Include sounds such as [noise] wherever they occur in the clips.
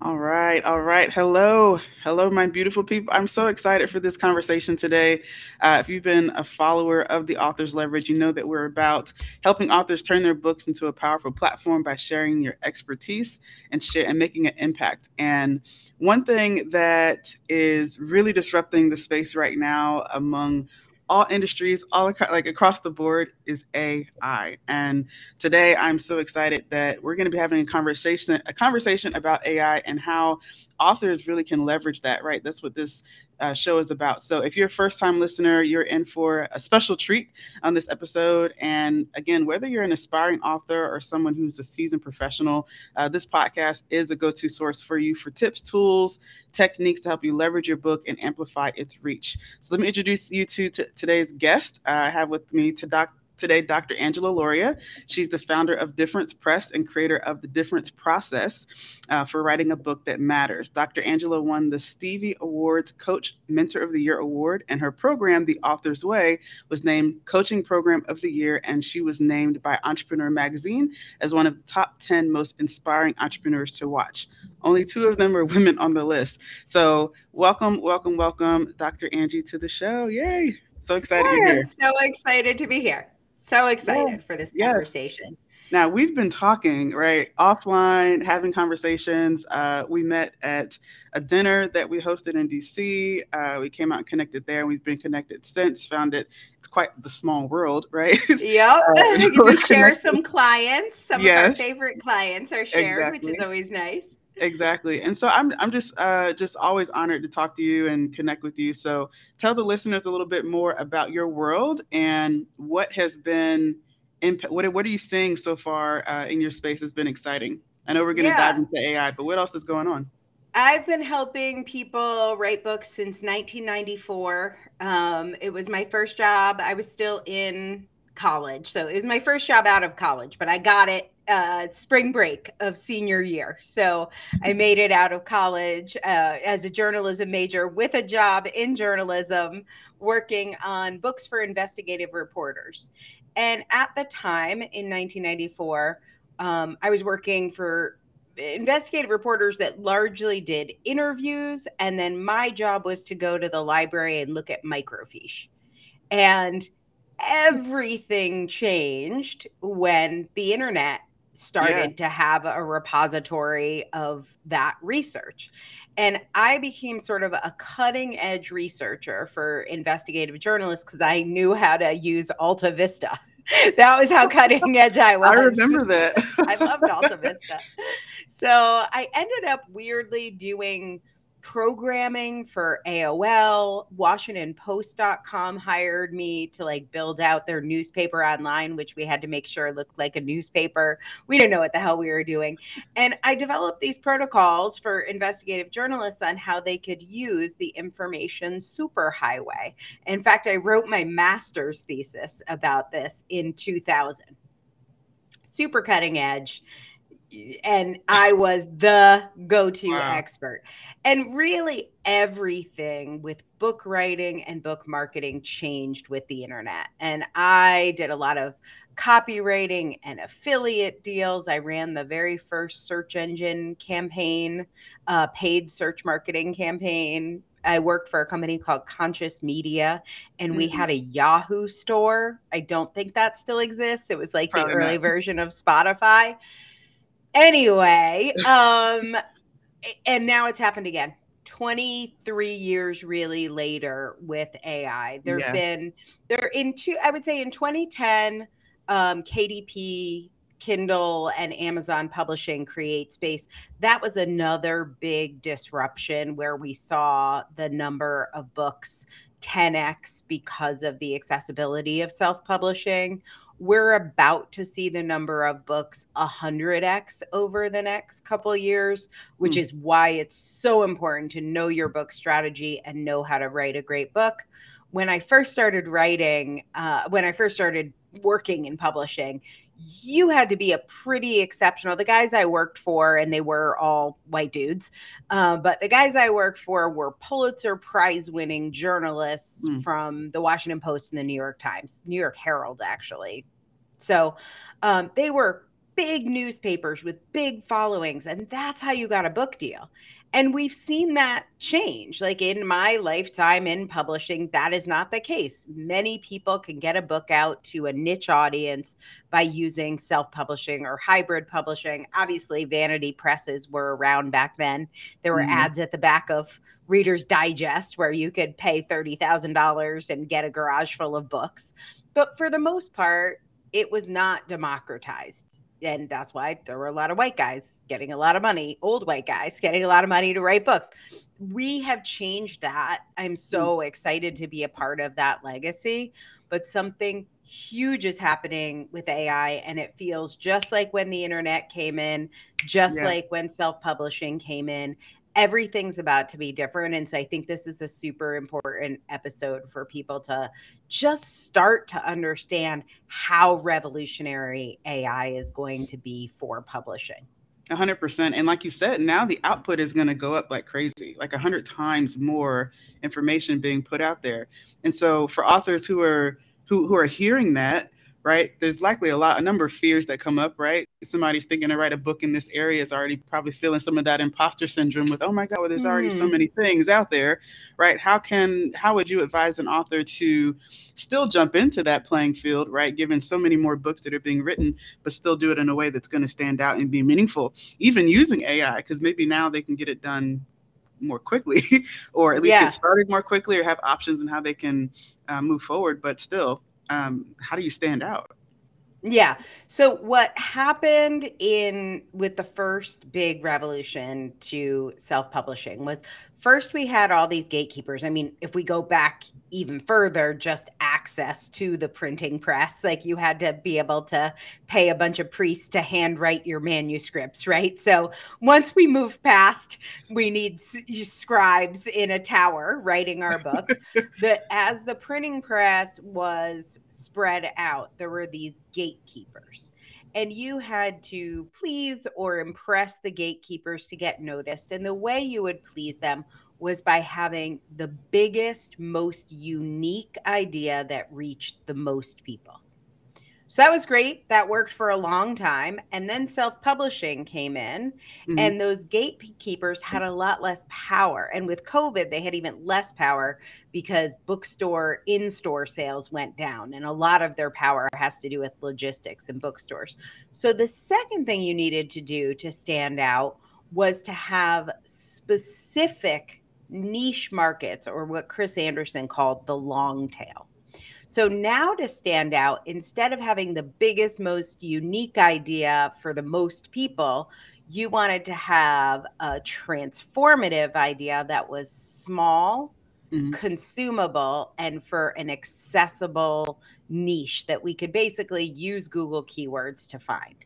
All right, all right. Hello, hello, my beautiful people. I'm so excited for this conversation today. Uh, if you've been a follower of the Authors Leverage, you know that we're about helping authors turn their books into a powerful platform by sharing your expertise and share and making an impact. And one thing that is really disrupting the space right now among all industries, all like across the board is AI. And today I'm so excited that we're going to be having a conversation, a conversation about AI and how authors really can leverage that, right? That's what this uh, show is about. So if you're a first time listener, you're in for a special treat on this episode. And again, whether you're an aspiring author or someone who's a seasoned professional, uh, this podcast is a go to source for you for tips, tools, techniques to help you leverage your book and amplify its reach. So let me introduce you to t- today's guest. Uh, I have with me to Dr today Dr. Angela Lauria. She's the founder of Difference Press and creator of the Difference Process uh, for writing a book that matters. Dr. Angela won the Stevie Awards Coach Mentor of the Year Award, and her program, The Author's Way, was named Coaching Program of the Year, and she was named by Entrepreneur Magazine as one of the top 10 most inspiring entrepreneurs to watch. Only two of them are women on the list. So, welcome, welcome, welcome, Dr. Angie, to the show. Yay! So excited to be here. So excited to be here. So excited yeah. for this conversation. Now we've been talking right offline, having conversations. Uh, we met at a dinner that we hosted in DC. Uh, we came out and connected there. We've been connected since. Found it it's quite the small world, [laughs] right? Yep. Uh, [laughs] we share some clients. Some yes. of our favorite clients are shared, exactly. which is always nice exactly and so i'm i'm just uh just always honored to talk to you and connect with you so tell the listeners a little bit more about your world and what has been impact what, what are you seeing so far uh, in your space has been exciting i know we're going to yeah. dive into ai but what else is going on I've been helping people write books since 1994. Um, it was my first job. I was still in college. So it was my first job out of college, but I got it uh, spring break of senior year. So I made it out of college uh, as a journalism major with a job in journalism, working on books for investigative reporters. And at the time in 1994, um, I was working for investigative reporters that largely did interviews. And then my job was to go to the library and look at microfiche. And everything changed when the internet started yeah. to have a repository of that research. And I became sort of a cutting edge researcher for investigative journalists because I knew how to use Alta Vista. [laughs] that was how [laughs] cutting edge I was. I remember that. [laughs] I loved Alta Vista. So I ended up weirdly doing programming for AOL. WashingtonPost.com hired me to like build out their newspaper online, which we had to make sure looked like a newspaper. We didn't know what the hell we were doing. And I developed these protocols for investigative journalists on how they could use the information superhighway. In fact, I wrote my master's thesis about this in 2000. Super cutting edge and I was the go to wow. expert. And really, everything with book writing and book marketing changed with the internet. And I did a lot of copywriting and affiliate deals. I ran the very first search engine campaign, uh, paid search marketing campaign. I worked for a company called Conscious Media, and we mm-hmm. had a Yahoo store. I don't think that still exists. It was like Probably the early not. version of Spotify Anyway, [laughs] um, and now it's happened again. 23 years really later with AI. There've yeah. been there in two, I would say in 2010, um, KDP, Kindle, and Amazon Publishing Create Space. That was another big disruption where we saw the number of books 10x because of the accessibility of self publishing we're about to see the number of books 100x over the next couple years which mm. is why it's so important to know your book strategy and know how to write a great book when i first started writing uh, when i first started working in publishing, you had to be a pretty exceptional. The guys I worked for, and they were all white dudes, uh, but the guys I worked for were Pulitzer Prize winning journalists mm. from the Washington Post and the New York Times, New York Herald, actually. So um, they were big newspapers with big followings, and that's how you got a book deal. And we've seen that change. Like in my lifetime in publishing, that is not the case. Many people can get a book out to a niche audience by using self publishing or hybrid publishing. Obviously, vanity presses were around back then. There were mm-hmm. ads at the back of Reader's Digest where you could pay $30,000 and get a garage full of books. But for the most part, it was not democratized and that's why there were a lot of white guys getting a lot of money, old white guys getting a lot of money to write books. We have changed that. I'm mm. so excited to be a part of that legacy. But something huge is happening with AI, and it feels just like when the internet came in, just yeah. like when self publishing came in everything's about to be different. And so I think this is a super important episode for people to just start to understand how revolutionary AI is going to be for publishing. 100% and like you said now the output is going to go up like crazy like 100 times more information being put out there and so for authors who are who, who are hearing that right? There's likely a lot, a number of fears that come up, right? Somebody's thinking to write a book in this area is already probably feeling some of that imposter syndrome with, oh my God, well, there's already so hmm. many things out there, right? How can, how would you advise an author to still jump into that playing field, right? Given so many more books that are being written, but still do it in a way that's going to stand out and be meaningful, even using AI, because maybe now they can get it done more quickly [laughs] or at least yeah. get started more quickly or have options in how they can uh, move forward but still um, how do you stand out? Yeah. So what happened in with the first big revolution to self-publishing was first we had all these gatekeepers. I mean, if we go back even further, just access to the printing press, like you had to be able to pay a bunch of priests to handwrite your manuscripts, right? So once we move past, we need scribes in a tower writing our books. [laughs] that as the printing press was spread out, there were these gatekeepers and you had to please or impress the gatekeepers to get noticed. And the way you would please them was by having the biggest, most unique idea that reached the most people. So that was great. That worked for a long time. And then self publishing came in, mm-hmm. and those gatekeepers had a lot less power. And with COVID, they had even less power because bookstore in store sales went down. And a lot of their power has to do with logistics and bookstores. So the second thing you needed to do to stand out was to have specific niche markets or what Chris Anderson called the long tail. So now to stand out, instead of having the biggest, most unique idea for the most people, you wanted to have a transformative idea that was small, mm-hmm. consumable, and for an accessible niche that we could basically use Google keywords to find.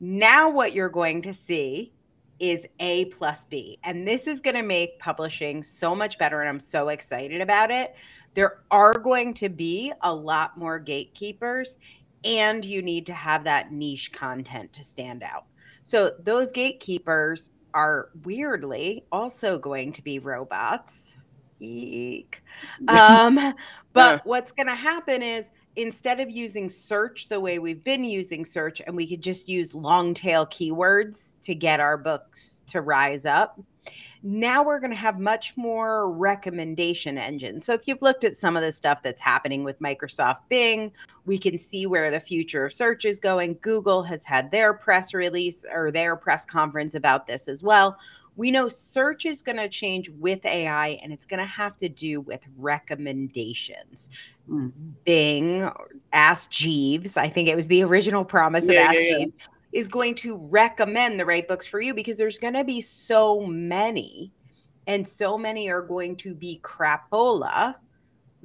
Now, what you're going to see is A plus B. And this is going to make publishing so much better. And I'm so excited about it. There are going to be a lot more gatekeepers, and you need to have that niche content to stand out. So those gatekeepers are weirdly also going to be robots. Eek. [laughs] Um, but what's going to happen is instead of using search the way we've been using search and we could just use long tail keywords to get our books to rise up now we're going to have much more recommendation engines. So if you've looked at some of the stuff that's happening with Microsoft Bing, we can see where the future of search is going. Google has had their press release or their press conference about this as well we know search is going to change with AI and it's going to have to do with recommendations. Mm. Bing, Ask Jeeves, I think it was the original promise yeah, of Ask yeah, Jeeves, yeah. Is going to recommend the right books for you because there's going to be so many, and so many are going to be crapola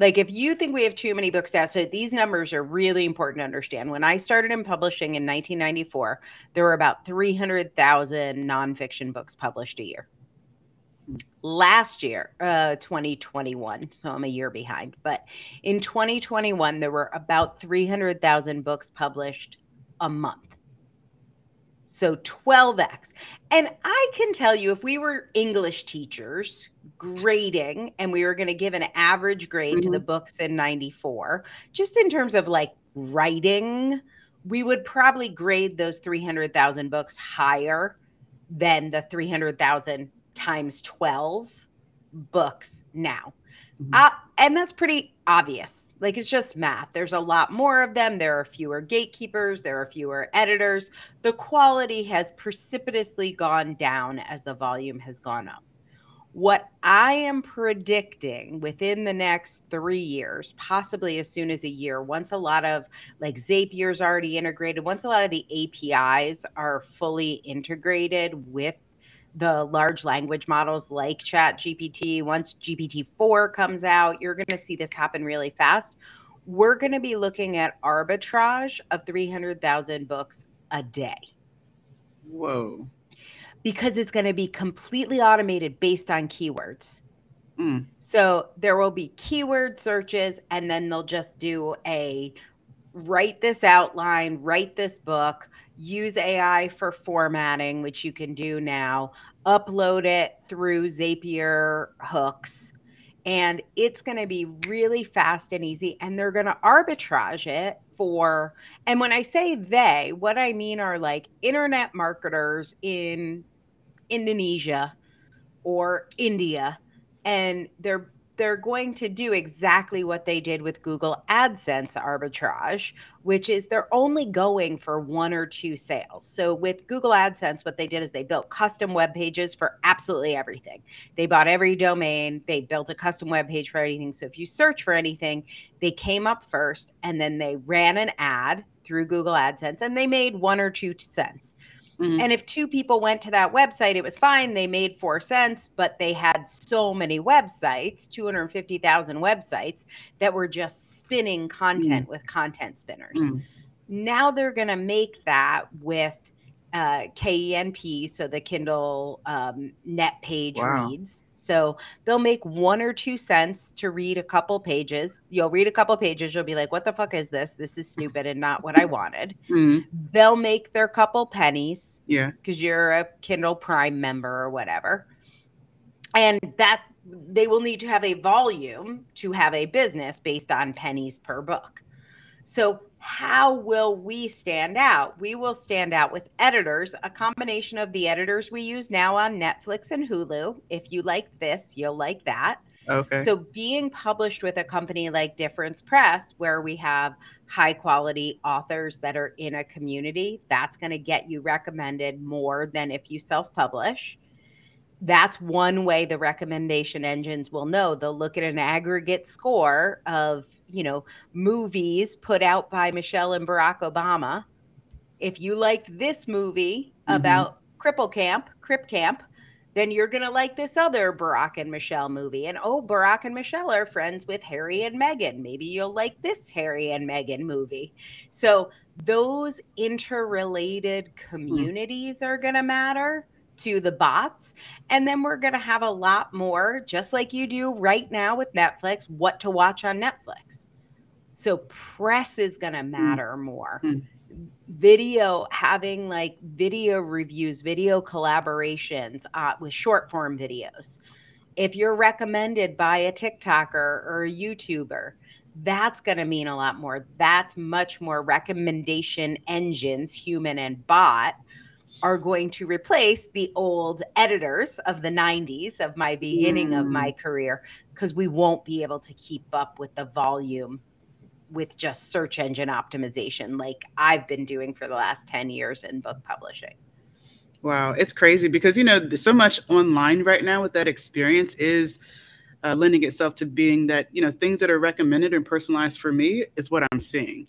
like if you think we have too many books out, so these numbers are really important to understand. When I started in publishing in 1994, there were about 300,000 nonfiction books published a year. Last year, uh, 2021, so I'm a year behind, but in 2021, there were about 300,000 books published a month. So 12x. And I can tell you, if we were English teachers grading and we were going to give an average grade mm-hmm. to the mm-hmm. books in 94, just in terms of like writing, we would probably grade those 300,000 books higher than the 300,000 times 12 books now. Mm-hmm. Uh, and that's pretty obvious. Like it's just math. There's a lot more of them. There are fewer gatekeepers, there are fewer editors. The quality has precipitously gone down as the volume has gone up. What I am predicting within the next three years, possibly as soon as a year, once a lot of like Zapier's already integrated, once a lot of the APIs are fully integrated with the large language models like Chat GPT, once GPT 4 comes out, you're going to see this happen really fast. We're going to be looking at arbitrage of 300,000 books a day. Whoa because it's going to be completely automated based on keywords. Mm. So there will be keyword searches, and then they'll just do a write this outline, write this book, use AI for formatting, which you can do now, upload it through Zapier hooks. And it's going to be really fast and easy. And they're going to arbitrage it for, and when I say they, what I mean are like internet marketers in Indonesia or India and they're they're going to do exactly what they did with Google AdSense arbitrage, which is they're only going for one or two sales. So with Google AdSense, what they did is they built custom web pages for absolutely everything. They bought every domain, they built a custom web page for anything. So if you search for anything, they came up first and then they ran an ad through Google AdSense and they made one or two cents. Mm-hmm. And if two people went to that website, it was fine. They made four cents, but they had so many websites 250,000 websites that were just spinning content mm-hmm. with content spinners. Mm-hmm. Now they're going to make that with uh, KENP, so the Kindle um, net page wow. reads. So they'll make one or two cents to read a couple pages. You'll read a couple pages. You'll be like, what the fuck is this? This is [laughs] stupid and not what I wanted. Mm-hmm. They'll make their couple pennies. Yeah. Because you're a Kindle Prime member or whatever. And that they will need to have a volume to have a business based on pennies per book. So how will we stand out? We will stand out with editors, a combination of the editors we use now on Netflix and Hulu. If you like this, you'll like that. Okay. So being published with a company like Difference Press, where we have high quality authors that are in a community, that's going to get you recommended more than if you self publish that's one way the recommendation engines will know they'll look at an aggregate score of you know movies put out by michelle and barack obama if you liked this movie mm-hmm. about cripple camp crip camp then you're going to like this other barack and michelle movie and oh barack and michelle are friends with harry and meghan maybe you'll like this harry and meghan movie so those interrelated mm. communities mm. are going to matter to the bots. And then we're going to have a lot more, just like you do right now with Netflix, what to watch on Netflix. So press is going to mm. matter more. Mm. Video, having like video reviews, video collaborations uh, with short form videos. If you're recommended by a TikToker or a YouTuber, that's going to mean a lot more. That's much more recommendation engines, human and bot, are going to replace the old editors of the 90s of my beginning mm. of my career because we won't be able to keep up with the volume with just search engine optimization like I've been doing for the last 10 years in book publishing. Wow, it's crazy because you know so much online right now with that experience is uh, lending itself to being that you know things that are recommended and personalized for me is what I'm seeing.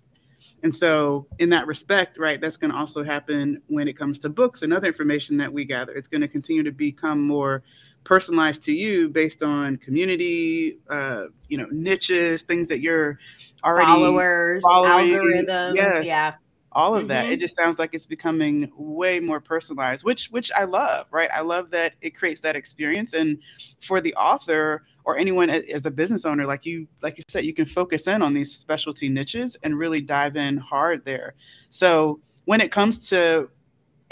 And so, in that respect, right, that's going to also happen when it comes to books and other information that we gather. It's going to continue to become more personalized to you based on community, uh, you know, niches, things that you're already followers, following. algorithms, yes. yeah, all of mm-hmm. that. It just sounds like it's becoming way more personalized, which which I love, right? I love that it creates that experience, and for the author or anyone as a business owner like you like you said you can focus in on these specialty niches and really dive in hard there so when it comes to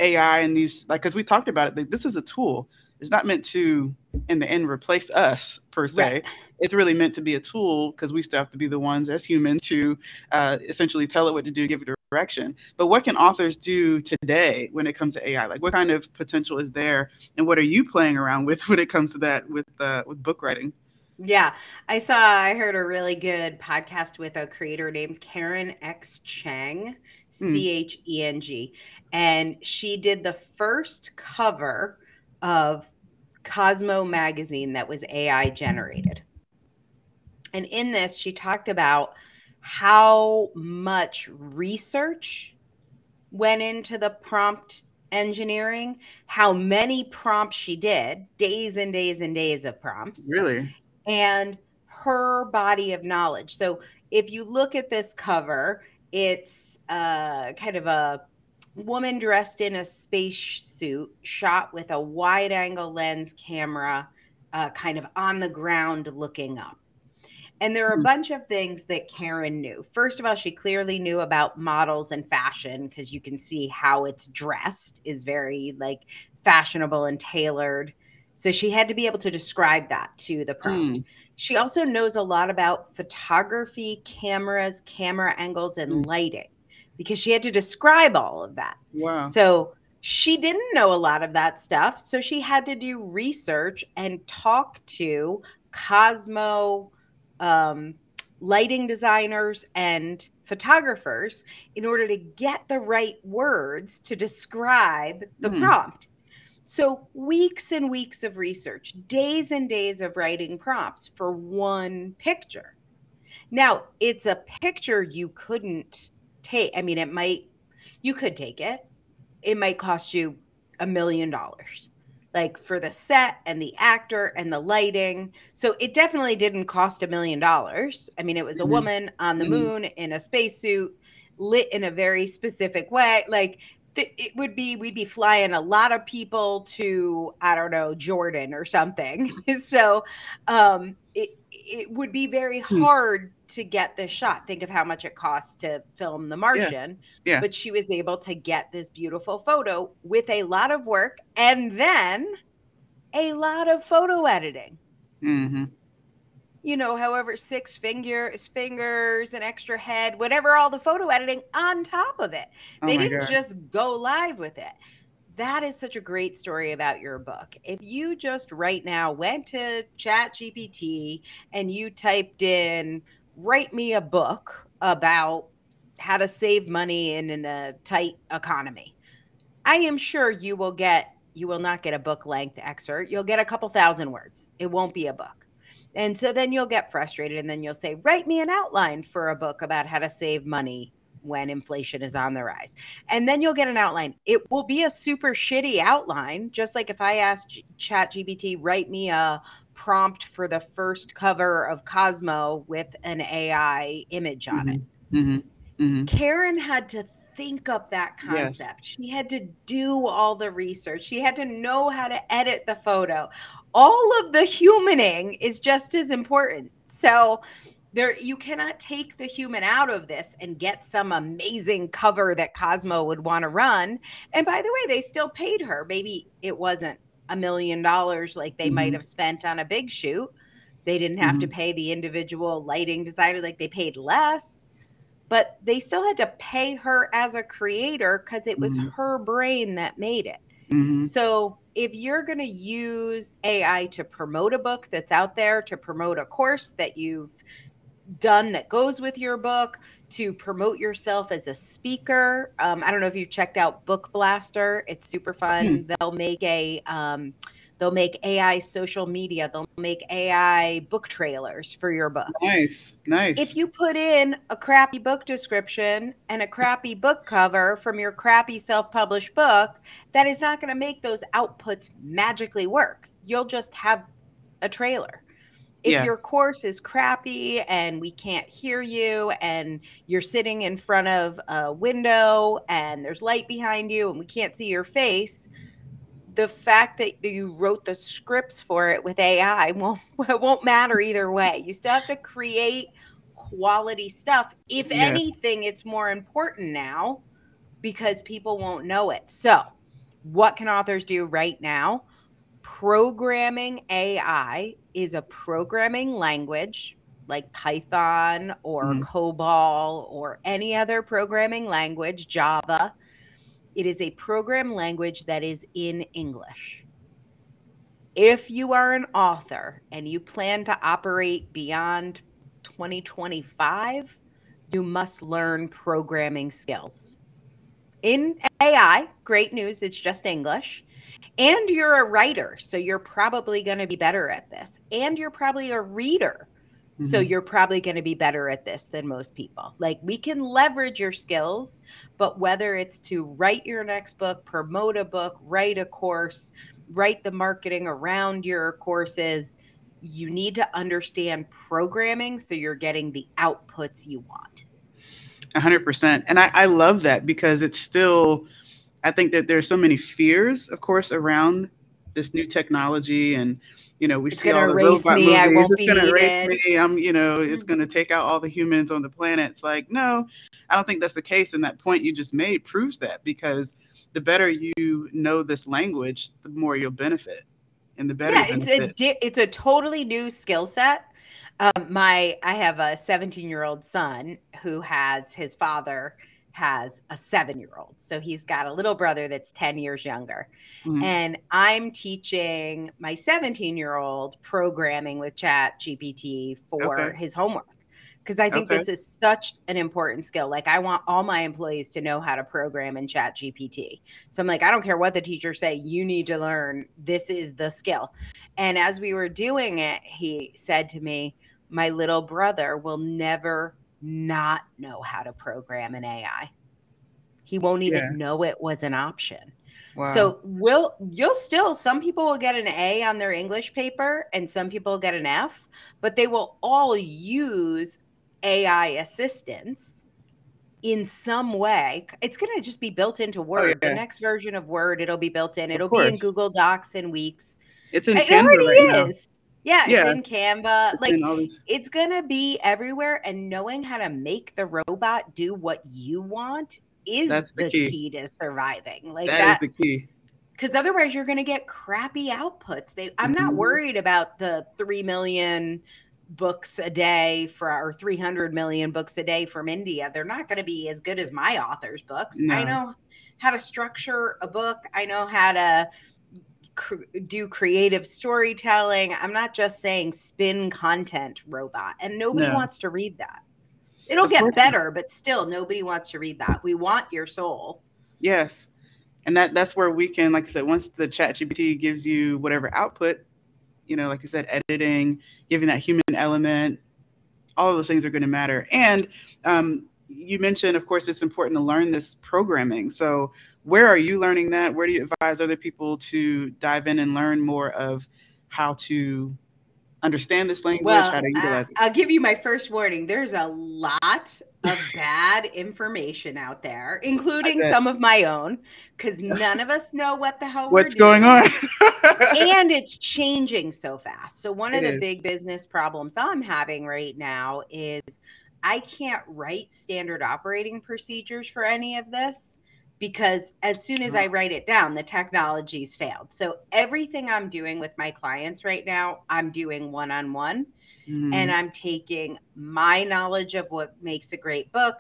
AI and these like because we talked about it. This is a tool. It's not meant to in the end replace us per se. Right. It's really meant to be a tool because we still have to be the ones as humans to uh, essentially tell it what to do, give it direction. But what can authors do today when it comes to AI? Like, what kind of potential is there, and what are you playing around with [laughs] when it comes to that with uh, with book writing? Yeah, I saw, I heard a really good podcast with a creator named Karen X Cheng, hmm. C H E N G. And she did the first cover of Cosmo magazine that was AI generated. And in this, she talked about how much research went into the prompt engineering, how many prompts she did, days and days and days of prompts. Really? And her body of knowledge. So if you look at this cover, it's uh, kind of a woman dressed in a space suit, shot with a wide angle lens camera, uh, kind of on the ground looking up. And there are a hmm. bunch of things that Karen knew. First of all, she clearly knew about models and fashion because you can see how it's dressed is very like fashionable and tailored. So she had to be able to describe that to the prompt. Mm. She also knows a lot about photography, cameras, camera angles, and mm. lighting because she had to describe all of that. Wow. So she didn't know a lot of that stuff. So she had to do research and talk to Cosmo um, lighting designers and photographers in order to get the right words to describe the mm. prompt. So, weeks and weeks of research, days and days of writing prompts for one picture. Now, it's a picture you couldn't take. I mean, it might, you could take it. It might cost you a million dollars, like for the set and the actor and the lighting. So it definitely didn't cost a million dollars. I mean, it was a mm-hmm. woman on the mm-hmm. moon in a spacesuit, lit in a very specific way. Like, it would be we'd be flying a lot of people to i don't know jordan or something [laughs] so um it it would be very hmm. hard to get this shot. Think of how much it costs to film The Martian. Yeah. yeah. But she was able to get this beautiful photo with a lot of work and then a lot of photo editing. Mm-hmm. You know, however, six fingers, fingers, an extra head, whatever, all the photo editing on top of it. Oh they didn't God. just go live with it that is such a great story about your book. If you just right now went to Chat GPT and you typed in write me a book about how to save money in, in a tight economy. I am sure you will get you will not get a book length excerpt. You'll get a couple thousand words. It won't be a book. And so then you'll get frustrated and then you'll say, "Write me an outline for a book about how to save money when inflation is on the rise." And then you'll get an outline. It will be a super shitty outline, just like if I asked Chat GPT, "Write me a prompt for the first cover of Cosmo with an AI image on mm-hmm. it. Mm-hmm. Mm-hmm. Karen had to think up that concept. Yes. She had to do all the research. She had to know how to edit the photo. All of the humaning is just as important. So there you cannot take the human out of this and get some amazing cover that Cosmo would want to run. And by the way, they still paid her. Maybe it wasn't a million dollars like they mm-hmm. might have spent on a big shoot. They didn't have mm-hmm. to pay the individual lighting designer, like they paid less, but they still had to pay her as a creator because it was mm-hmm. her brain that made it. Mm-hmm. So if you're going to use AI to promote a book that's out there, to promote a course that you've done that goes with your book to promote yourself as a speaker. Um, I don't know if you've checked out Book Blaster. It's super fun. Hmm. They'll make a um, they'll make AI social media. They'll make AI book trailers for your book. Nice, nice. If you put in a crappy book description and a crappy book cover from your crappy self-published book, that is not going to make those outputs magically work. You'll just have a trailer if yeah. your course is crappy and we can't hear you and you're sitting in front of a window and there's light behind you and we can't see your face the fact that you wrote the scripts for it with ai [laughs] won't won't matter either way you still have to create quality stuff if yeah. anything it's more important now because people won't know it so what can authors do right now? Programming AI is a programming language like Python or Mhm. COBOL or any other programming language, Java. It is a program language that is in English. If you are an author and you plan to operate beyond 2025, you must learn programming skills. In AI, great news, it's just English. And you're a writer, so you're probably going to be better at this. And you're probably a reader, so Mhm. you're probably going to be better at this than most people. Like we can leverage your skills, but whether it's to write your next book, promote a book, write a course, write the marketing around your courses, you need to understand programming so you're getting the outputs you want. A hundred percent. And I, I love that because it's still, I think that there's so many fears, of course, around this new technology and you know, we It's see all the erase robot me, I movies. won't It's gonna erase me. I'm, you know, it's Mhm. gonna take out all the humans on the planet. It's like, no, I don't think that's the case. And that point you just made proves that because the better you know this language, the more you'll benefit. And the better yeah it's a di- it's a totally new skill set um, my i have a 17 year old son who has his father has a seven year old so he's got a little brother that's 10 years younger Mhm. and i'm teaching my 17 year old programming with chat gpt for Okay. his homework because i think Okay. this is such an important skill like i want all my employees to know how to program in chat gpt so I'm like, I don't care what the teachers say, you need to learn. This is the skill. And as we were doing it, he said to me, My little brother will never not know how to program an AI. He won't even Yeah. know it was an option. Wow. So will you'll still some people will get an A on their English paper and some people get an F, but they will all use AI assistance in some way. It's going to just be built into oh, Word. yeah. The next version of Word, it'll be built in. It'll be in. Google Docs in weeks. it's in It already right now. Yeah, Yeah. it's in Canva. It's Like in it's going to be everywhere and knowing how to make the robot do what you want is That's the the key. key. to surviving. Like That is the key. because otherwise you're going to get crappy outputs. They I'm not Mhm. worried about the 3 million books a day for or 300 million books a day from India. They're not going to be as good as my author's books. I know how to structure a book. I know how to cr- do creative storytelling. I'm not just saying spin content robot and nobody No. wants to read that. It'll Of get course not. better, but still nobody wants to read that. We want your soul. Yes. And that that's where we can, like I said, once the chat GPT gives you whatever output, you know, like you said, editing, giving that human element, all of those things are going to matter. And um, you mentioned, of course, it's important to learn this programming. So where are you learning that? Where do you advise other people to dive in and learn more of how to understand this language, Well, how to utilize it? I'll give you my first warning. There's a lot of bad information out there, including some of my own, because [laughs] none of us know what the hell What's going on? and [laughs] it's changing so fast. So one of It the is. big business problems I'm having right now is I can't write standard operating procedures for any of this because as soon as mm-hmm. I write it down, the technology's failed. So everything I'm doing with my clients right now, I'm doing one on one and mm-hmm. I'm taking my knowledge of what makes a great book,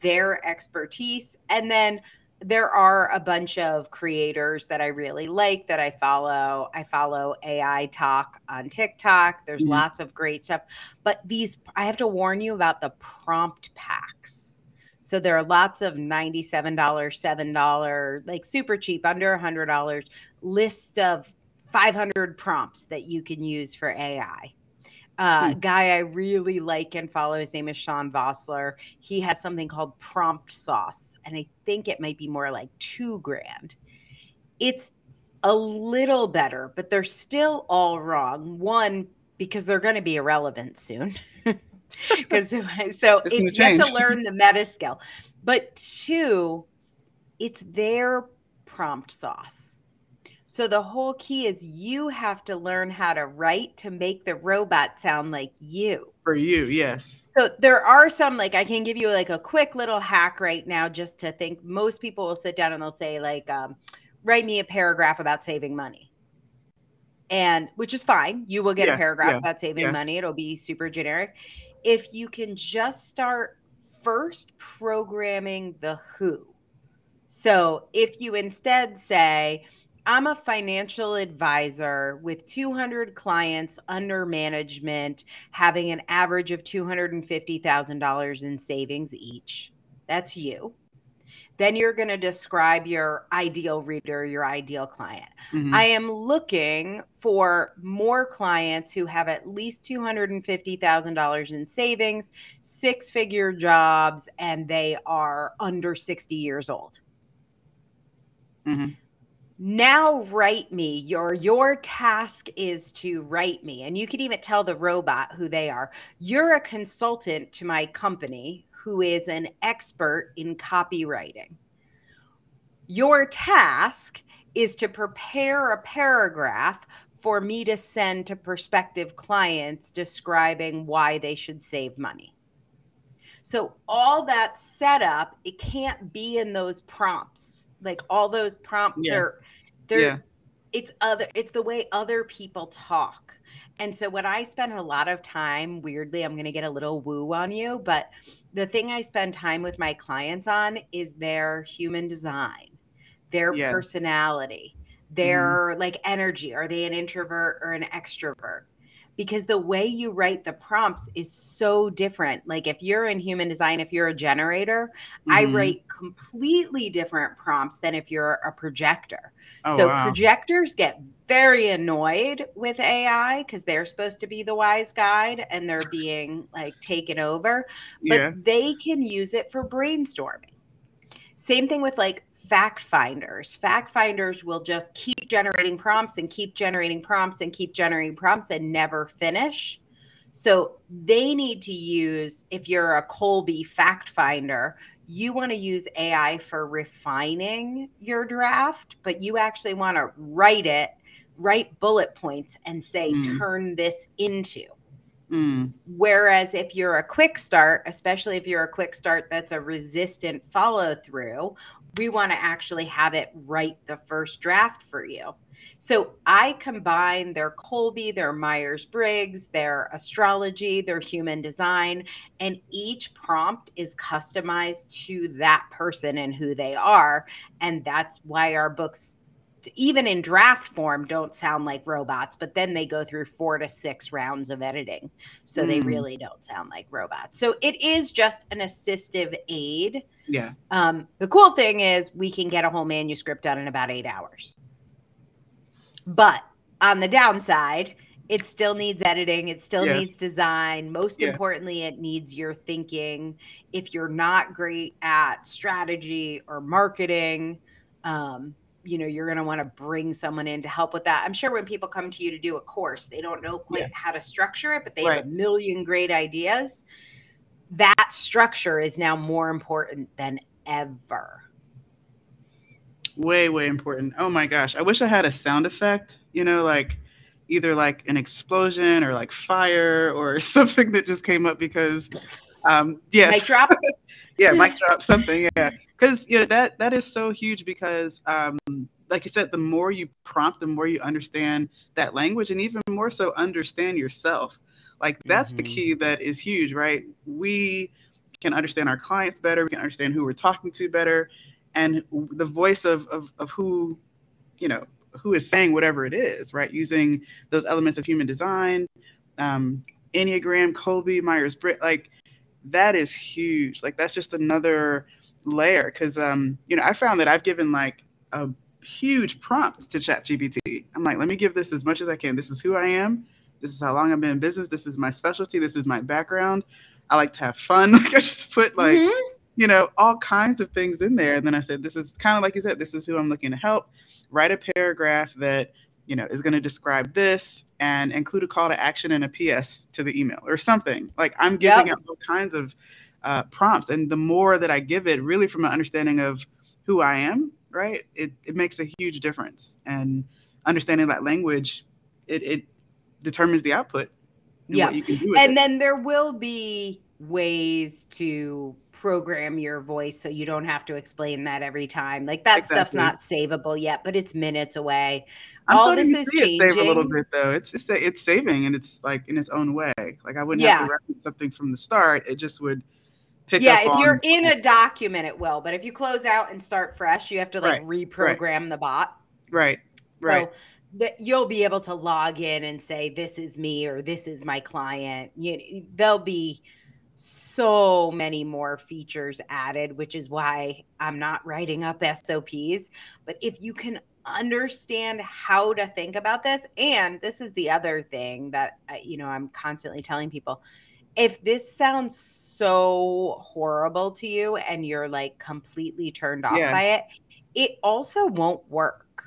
their expertise, and then there are a bunch of creators that I really like that I follow. I follow AI Talk on TikTok. There's Mhm. lots of great stuff. But these, I have to warn you about the prompt packs. So there are lots of $97, $7, like super cheap, under $100 list of 500 prompts that you can use for AI. Uh, guy I really like and follow. His name is Sean Vossler. He has something called Prompt Sauce, and I think it might be more like two grand. It's a little better, but they're still all wrong. One, because they're going to be irrelevant soon. [laughs] Because [laughs] [laughs] so It's it's have to learn the meta skill. But two, it's their prompt sauce. So the whole key is you have to learn how to write to make the robot sound like you. For you, yes. So there are some like I can give you like a quick little hack right now just to think most people will sit down and they'll say like um write me a paragraph about saving money. And which is fine. You will get Yeah, a paragraph yeah, about saving yeah. money. It'll be super generic. If you can just start first programming the who. So if you instead say, I'm a financial advisor with 200 clients under management, having an average of $250,000 in savings each. That's you. Then you're going to describe your ideal reader, your ideal client. Mhm. I am looking for more clients who have at least $250,000 in savings, six figure jobs, and they are under 60 years old. Mhm. Now write me. Your your task is to write me. And you can even tell the robot who they are. You're a consultant to my company who is an expert in copywriting. Your task is to prepare a paragraph for me to send to prospective clients describing why they should save money. So all that setup, it can't be in those prompts. Like all those prompts, Yeah. they're they're Yeah. it's other it's the way other people talk. And so what I spend a lot of time, weirdly, I'm gonna get a little woo on you, but the thing I spend time with my clients on is their human design, their Yes. personality, mm-hmm. their like energy. Are they an introvert or an extrovert? Because the way you write the prompts is so different. Like if you're in human design, if you're a generator, I Mhm. write completely different prompts than if you're a projector. Oh, so wow. projectors get very annoyed with AI because they're supposed to be the wise guide and they're being like taken over, but yeah. they can use it for brainstorming. Same thing with like fact finders. Fact finders will just keep generating prompts and keep generating prompts and keep generating prompts and never finish. So they need to use, if you're a Kolbe fact finder, you want to use AI for refining your draft, but you actually want to write it, write bullet points and say, Mm. turn this into. Mm. Whereas if you're a quick start, especially if you're a quick start that's a resistant follow through, we want to actually have it write the first draft for you. So I combine their Kolbe, their Myers Briggs, their astrology, their human design, and each prompt is customized to that person and who they are. And that's why our books even in draft form don't sound like robots but then they go through four to six rounds of editing. So they Mm. really don't sound like robots. So it is just an assistive aid. Yeah. um, the cool thing is we can get a whole manuscript done in about eight hours. But on the downside it still needs editing it still needs design. Most Yeah. importantly it needs your thinking. If you're not great at strategy or marketing um, you know you're going to want to bring someone in to help with that i'm sure when people come to you to do a course they don't know quite Yeah. how to structure it but they Right. have a million great ideas that structure is now more important than ever Way, way important. Oh my gosh. I wish I had a sound effect, you know, like either like an explosion or like fire or [laughs] something that just came up because um yes. mic drop [laughs] yeah, mic [laughs] drop something. Yeah. Cause you know that that is so huge because um like you said, the more you prompt, the more you understand that language and even more so understand yourself. Like that's the Mhm. key that is huge, right? We can understand our clients better, we can understand who we're talking to better, and the voice of of, of who, you know, who is saying whatever it is, right? Using those elements of human design, um, Enneagram, Kolbe, Myers Briggs, like that is huge. Like that's just another layer. Because um, you know, I found that I've given like a huge prompt to Chat ChatGPT. I'm like, let me give this as much as I can. This is who I am. This is how long I've been in business. This is my specialty. This is my background. I like to have fun. [laughs] Like I just put like Mhm. you know, all kinds of things in there. And then I said, this is kind of like you said, this is who I'm looking to help. Write a paragraph that, you know, is going to describe this and include a call to action and a PS to the email or something. Like I'm giving Yep. out all kinds of uh, prompts. And the more that I give it, really from an understanding of who I am, right, it, it makes a huge difference. And understanding that language, it, it determines the output. and Yeah. What you can do with and it. then there will be ways to program your voice so you don't have to explain that every time. Like that exactly. stuff's not savable yet, but it's minutes away. I'm All this is changing. It save a little bit though. It's it's it's saving and it's like in its own way. Like I wouldn't yeah. have to reference something from the start. It just would pick up. yeah, if on- you're in a document, it will. But if you close out and start fresh, you have to like right. reprogram right. the bot. Right. Right. So, that you'll be able to log in and say this is me or this is my client you there'll be so many more features added which is why i'm not writing up sops but if you can understand how to think about this and this is the other thing that you know i'm constantly telling people if this sounds so horrible to you and you're like completely turned off yeah. by it it also won't work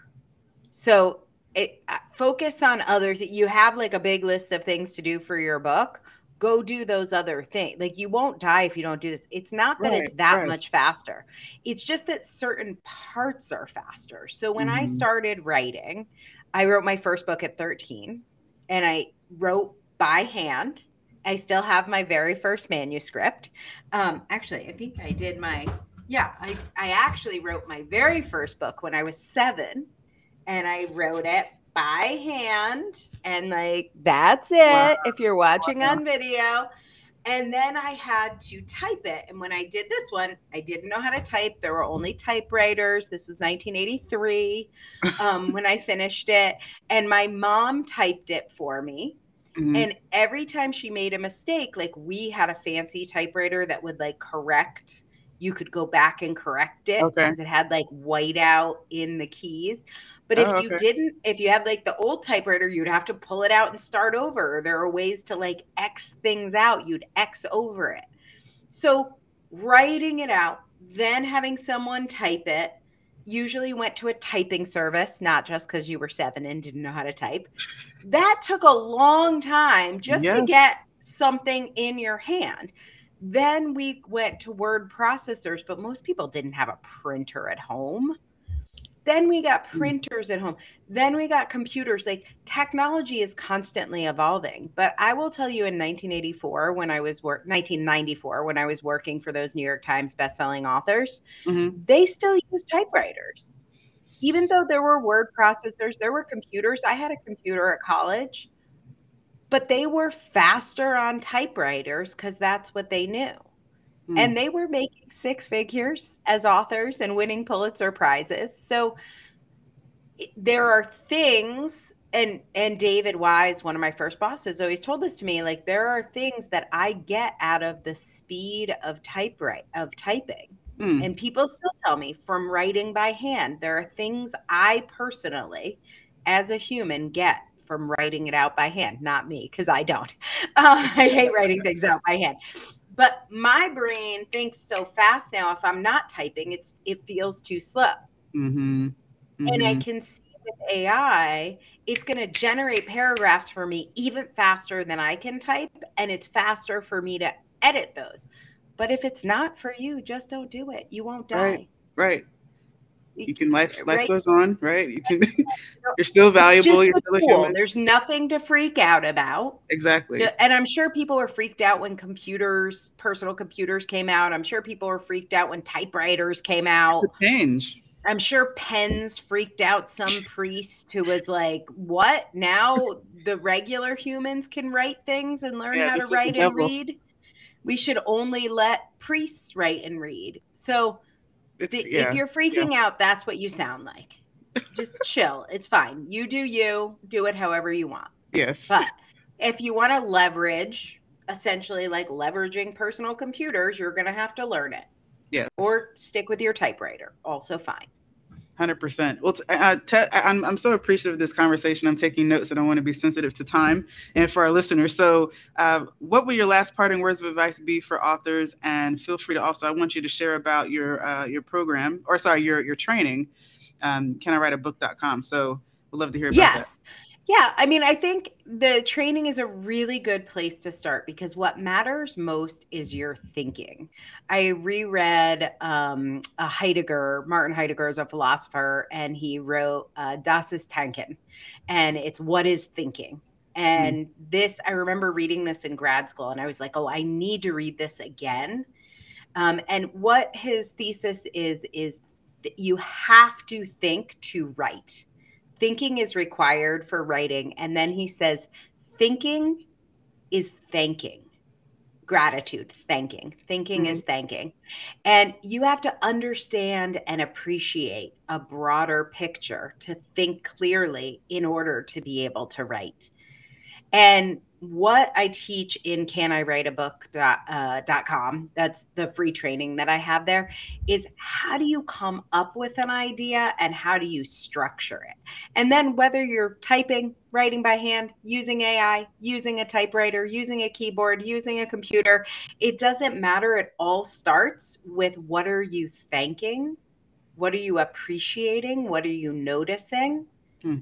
so it, uh, focus on others. You have like a big list of things to do for your book. Go do those other things. Like you won't die if you don't do this. It's not that right, it's that right. much faster. It's just that certain parts are faster. So when mm-hmm. I started writing, I wrote my first book at 13 and I wrote by hand. I still have my very first manuscript. Um, actually, I think I did my, yeah, I, I actually wrote my very first book when I was seven and I wrote it by hand. And like, that's it wow. if you're watching wow. on video. And then I had to type it. And when I did this one, I didn't know how to type. There were only typewriters. This was 1983 um, when I finished it. And my mom typed it for me. Mm-hmm. And every time she made a mistake, like we had a fancy typewriter that would like correct you could go back and correct it okay. because it had like white out in the keys. But if oh, okay. you didn't, if you had like the old typewriter, you'd have to pull it out and start over. There are ways to like X things out. You'd X over it. So writing it out, then having someone type it, usually went to a typing service, not just because you were seven and didn't know how to type. That took a long time just yes. to get something in your hand. Then we went to word processors, but most people didn't have a printer at home. Then we got hmm. printers at home. Then we got computers. Like technology is constantly evolving. But I will tell you in 1984 when I was work 1994 when I was working for those New York Times bestselling authors, mm-hmm. they still use typewriters. Even though there were word processors, there were computers. I had a computer at college but they were faster on typewriters because that's what they knew. Hmm. And they were making six figures as authors and winning Pulitzer prizes. So there are things and and David Wise, one of my first bosses, always told this to me. Like there are things that I get out of the speed of typewrite of typing. Mm. And people still tell me from writing by hand, there are things I personally, as a human, get from writing it out by hand. Not me, because I don't. Uh, [laughs] I hate writing [laughs] things out by hand. But my brain thinks so fast now. If I'm not typing, it's it feels too slow. Mm-hmm. Mm-hmm. And I mm-hmm. can see with AI, it's going to generate paragraphs for me even faster than I can type, and it's faster for me to edit those. But if it's not for you, just don't do it. You won't die. Right. Right you can life life right. goes on, right? You can [laughs] you're still valuable. You're still human. There's nothing to freak out about. Exactly. And I'm sure people were freaked out when computers, personal computers came out. I'm sure people were freaked out when typewriters came out. change. I'm sure pens freaked out some priest who was like, "What? Now the regular humans can write things and learn yeah, how to write and read? We should only let priests write and read." So yeah, if you're freaking yeah. out, that's what you sound like. Just [laughs] chill. It's fine. You do you. Do it however you want. Yes. But if you want to leverage, essentially like leveraging personal computers, you're going to have to learn it. Yes. Or stick with your typewriter. Also fine. Hundred percent. Well, uh, I'm I'm so appreciative of this conversation. I'm taking notes, and I want to be sensitive to time and for our listeners. So, uh, what will your last parting words of advice be for authors? And feel free to also, I want you to share about your uh, your program, or sorry, your your training. Um, can I write a book.com? So, we'd love to hear about yes. that. Yeah, I mean, I think the training is a really good place to start because what matters most is your thinking. I reread um, a Heidegger, Martin Heidegger is a philosopher, and he wrote uh, Das ist Denken, and it's what is thinking. And mm. this, I remember reading this in grad school, and I was like, oh, I need to read this again Um, and what his thesis is is that you have to think to write. Thinking is required for writing, and then he says thinking is thanking gratitude, thanking. Thinking mm-hmm. is thanking. And you have to understand and appreciate a broader picture to think clearly in order to be able to write. And what I teach in Can I Write a Book uh, that's the free training that I have there, is how do you come up with an idea and how do you structure it? And then whether you're typing, writing by hand, using AI, using a typewriter, using a keyboard, using a computer, it doesn't matter. It all starts with what are you thanking? What are you appreciating? What are you noticing? Hmm.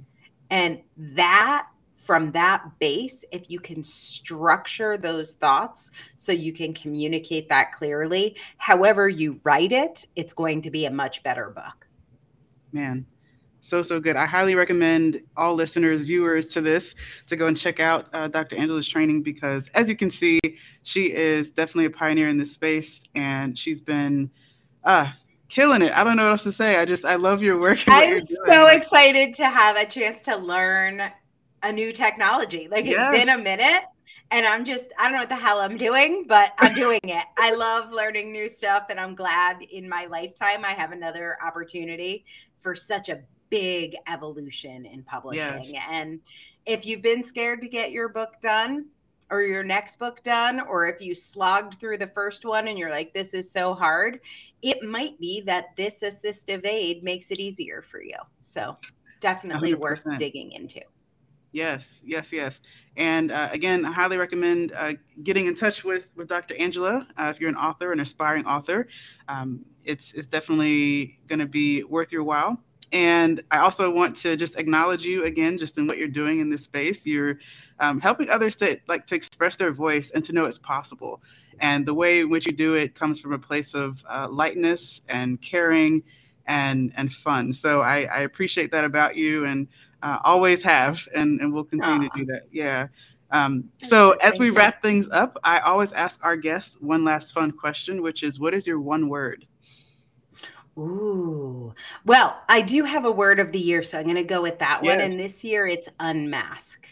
And that from that base, if you can structure those thoughts so you can communicate that clearly, however you write it, it's going to be a much better book. Man, so so good. I highly recommend all listeners, viewers to this to go and check out uh, Dr. Angela's training because, as you can see, she is definitely a pioneer in this space, and she's been uh, killing it. I don't know what else to say. I just I love your work. I'm so excited to have a chance to learn a new technology. Like it's yes. been a minute and I'm just I don't know what the hell I'm doing, but I'm doing it. I love learning new stuff and I'm glad in my lifetime I have another opportunity for such a big evolution in publishing. Yes. And if you've been scared to get your book done or your next book done or if you slogged through the first one and you're like this is so hard, it might be that this assistive aid makes it easier for you. So, definitely 100%. worth digging into. Yes, yes, yes. And uh, again, I highly recommend uh, getting in touch with with Dr. Angela uh, if you're an author, an aspiring author. Um, it's it's definitely going to be worth your while. And I also want to just acknowledge you again, just in what you're doing in this space. You're um, helping others to like to express their voice and to know it's possible. And the way in which you do it comes from a place of uh, lightness and caring and and fun. So I, I appreciate that about you and uh, always have, and, and we'll continue Aww. to do that. Yeah. Um, so as we wrap things up, I always ask our guests one last fun question, which is, what is your one word? Ooh, well, I do have a word of the year, so I'm going to go with that yes. one. And this year, it's unmask.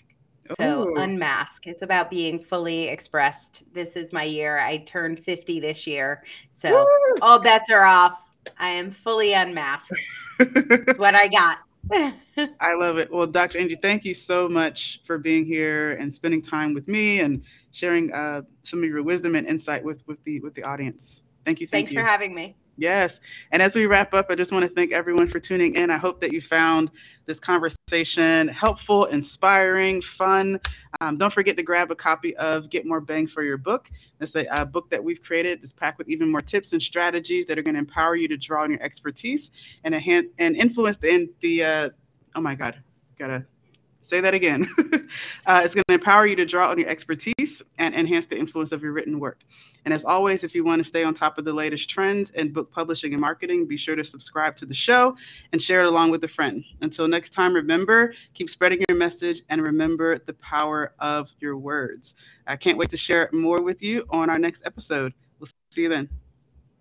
So Ooh. unmask. It's about being fully expressed. This is my year. I turned 50 this year, so Woo! all bets are off. I am fully unmasked. That's what I got. [laughs] I love it. Well, Dr. Angie, thank you so much for being here and spending time with me and sharing uh, some of your wisdom and insight with with the with the audience. Thank you. Thank Thanks you. for having me. Yes. And as we wrap up, I just want to thank everyone for tuning in. I hope that you found this conversation helpful, inspiring, fun. Um, don't forget to grab a copy of Get More Bang for Your Book. It's a, a book that we've created This packed with even more tips and strategies that are going to empower you to draw on your expertise and, a, and influence the, the uh, oh my God, gotta Say that again. [laughs] uh, it's going to empower you to draw on your expertise and enhance the influence of your written work. And as always, if you want to stay on top of the latest trends in book publishing and marketing, be sure to subscribe to the show and share it along with a friend. Until next time, remember, keep spreading your message and remember the power of your words. I can't wait to share more with you on our next episode. We'll see you then.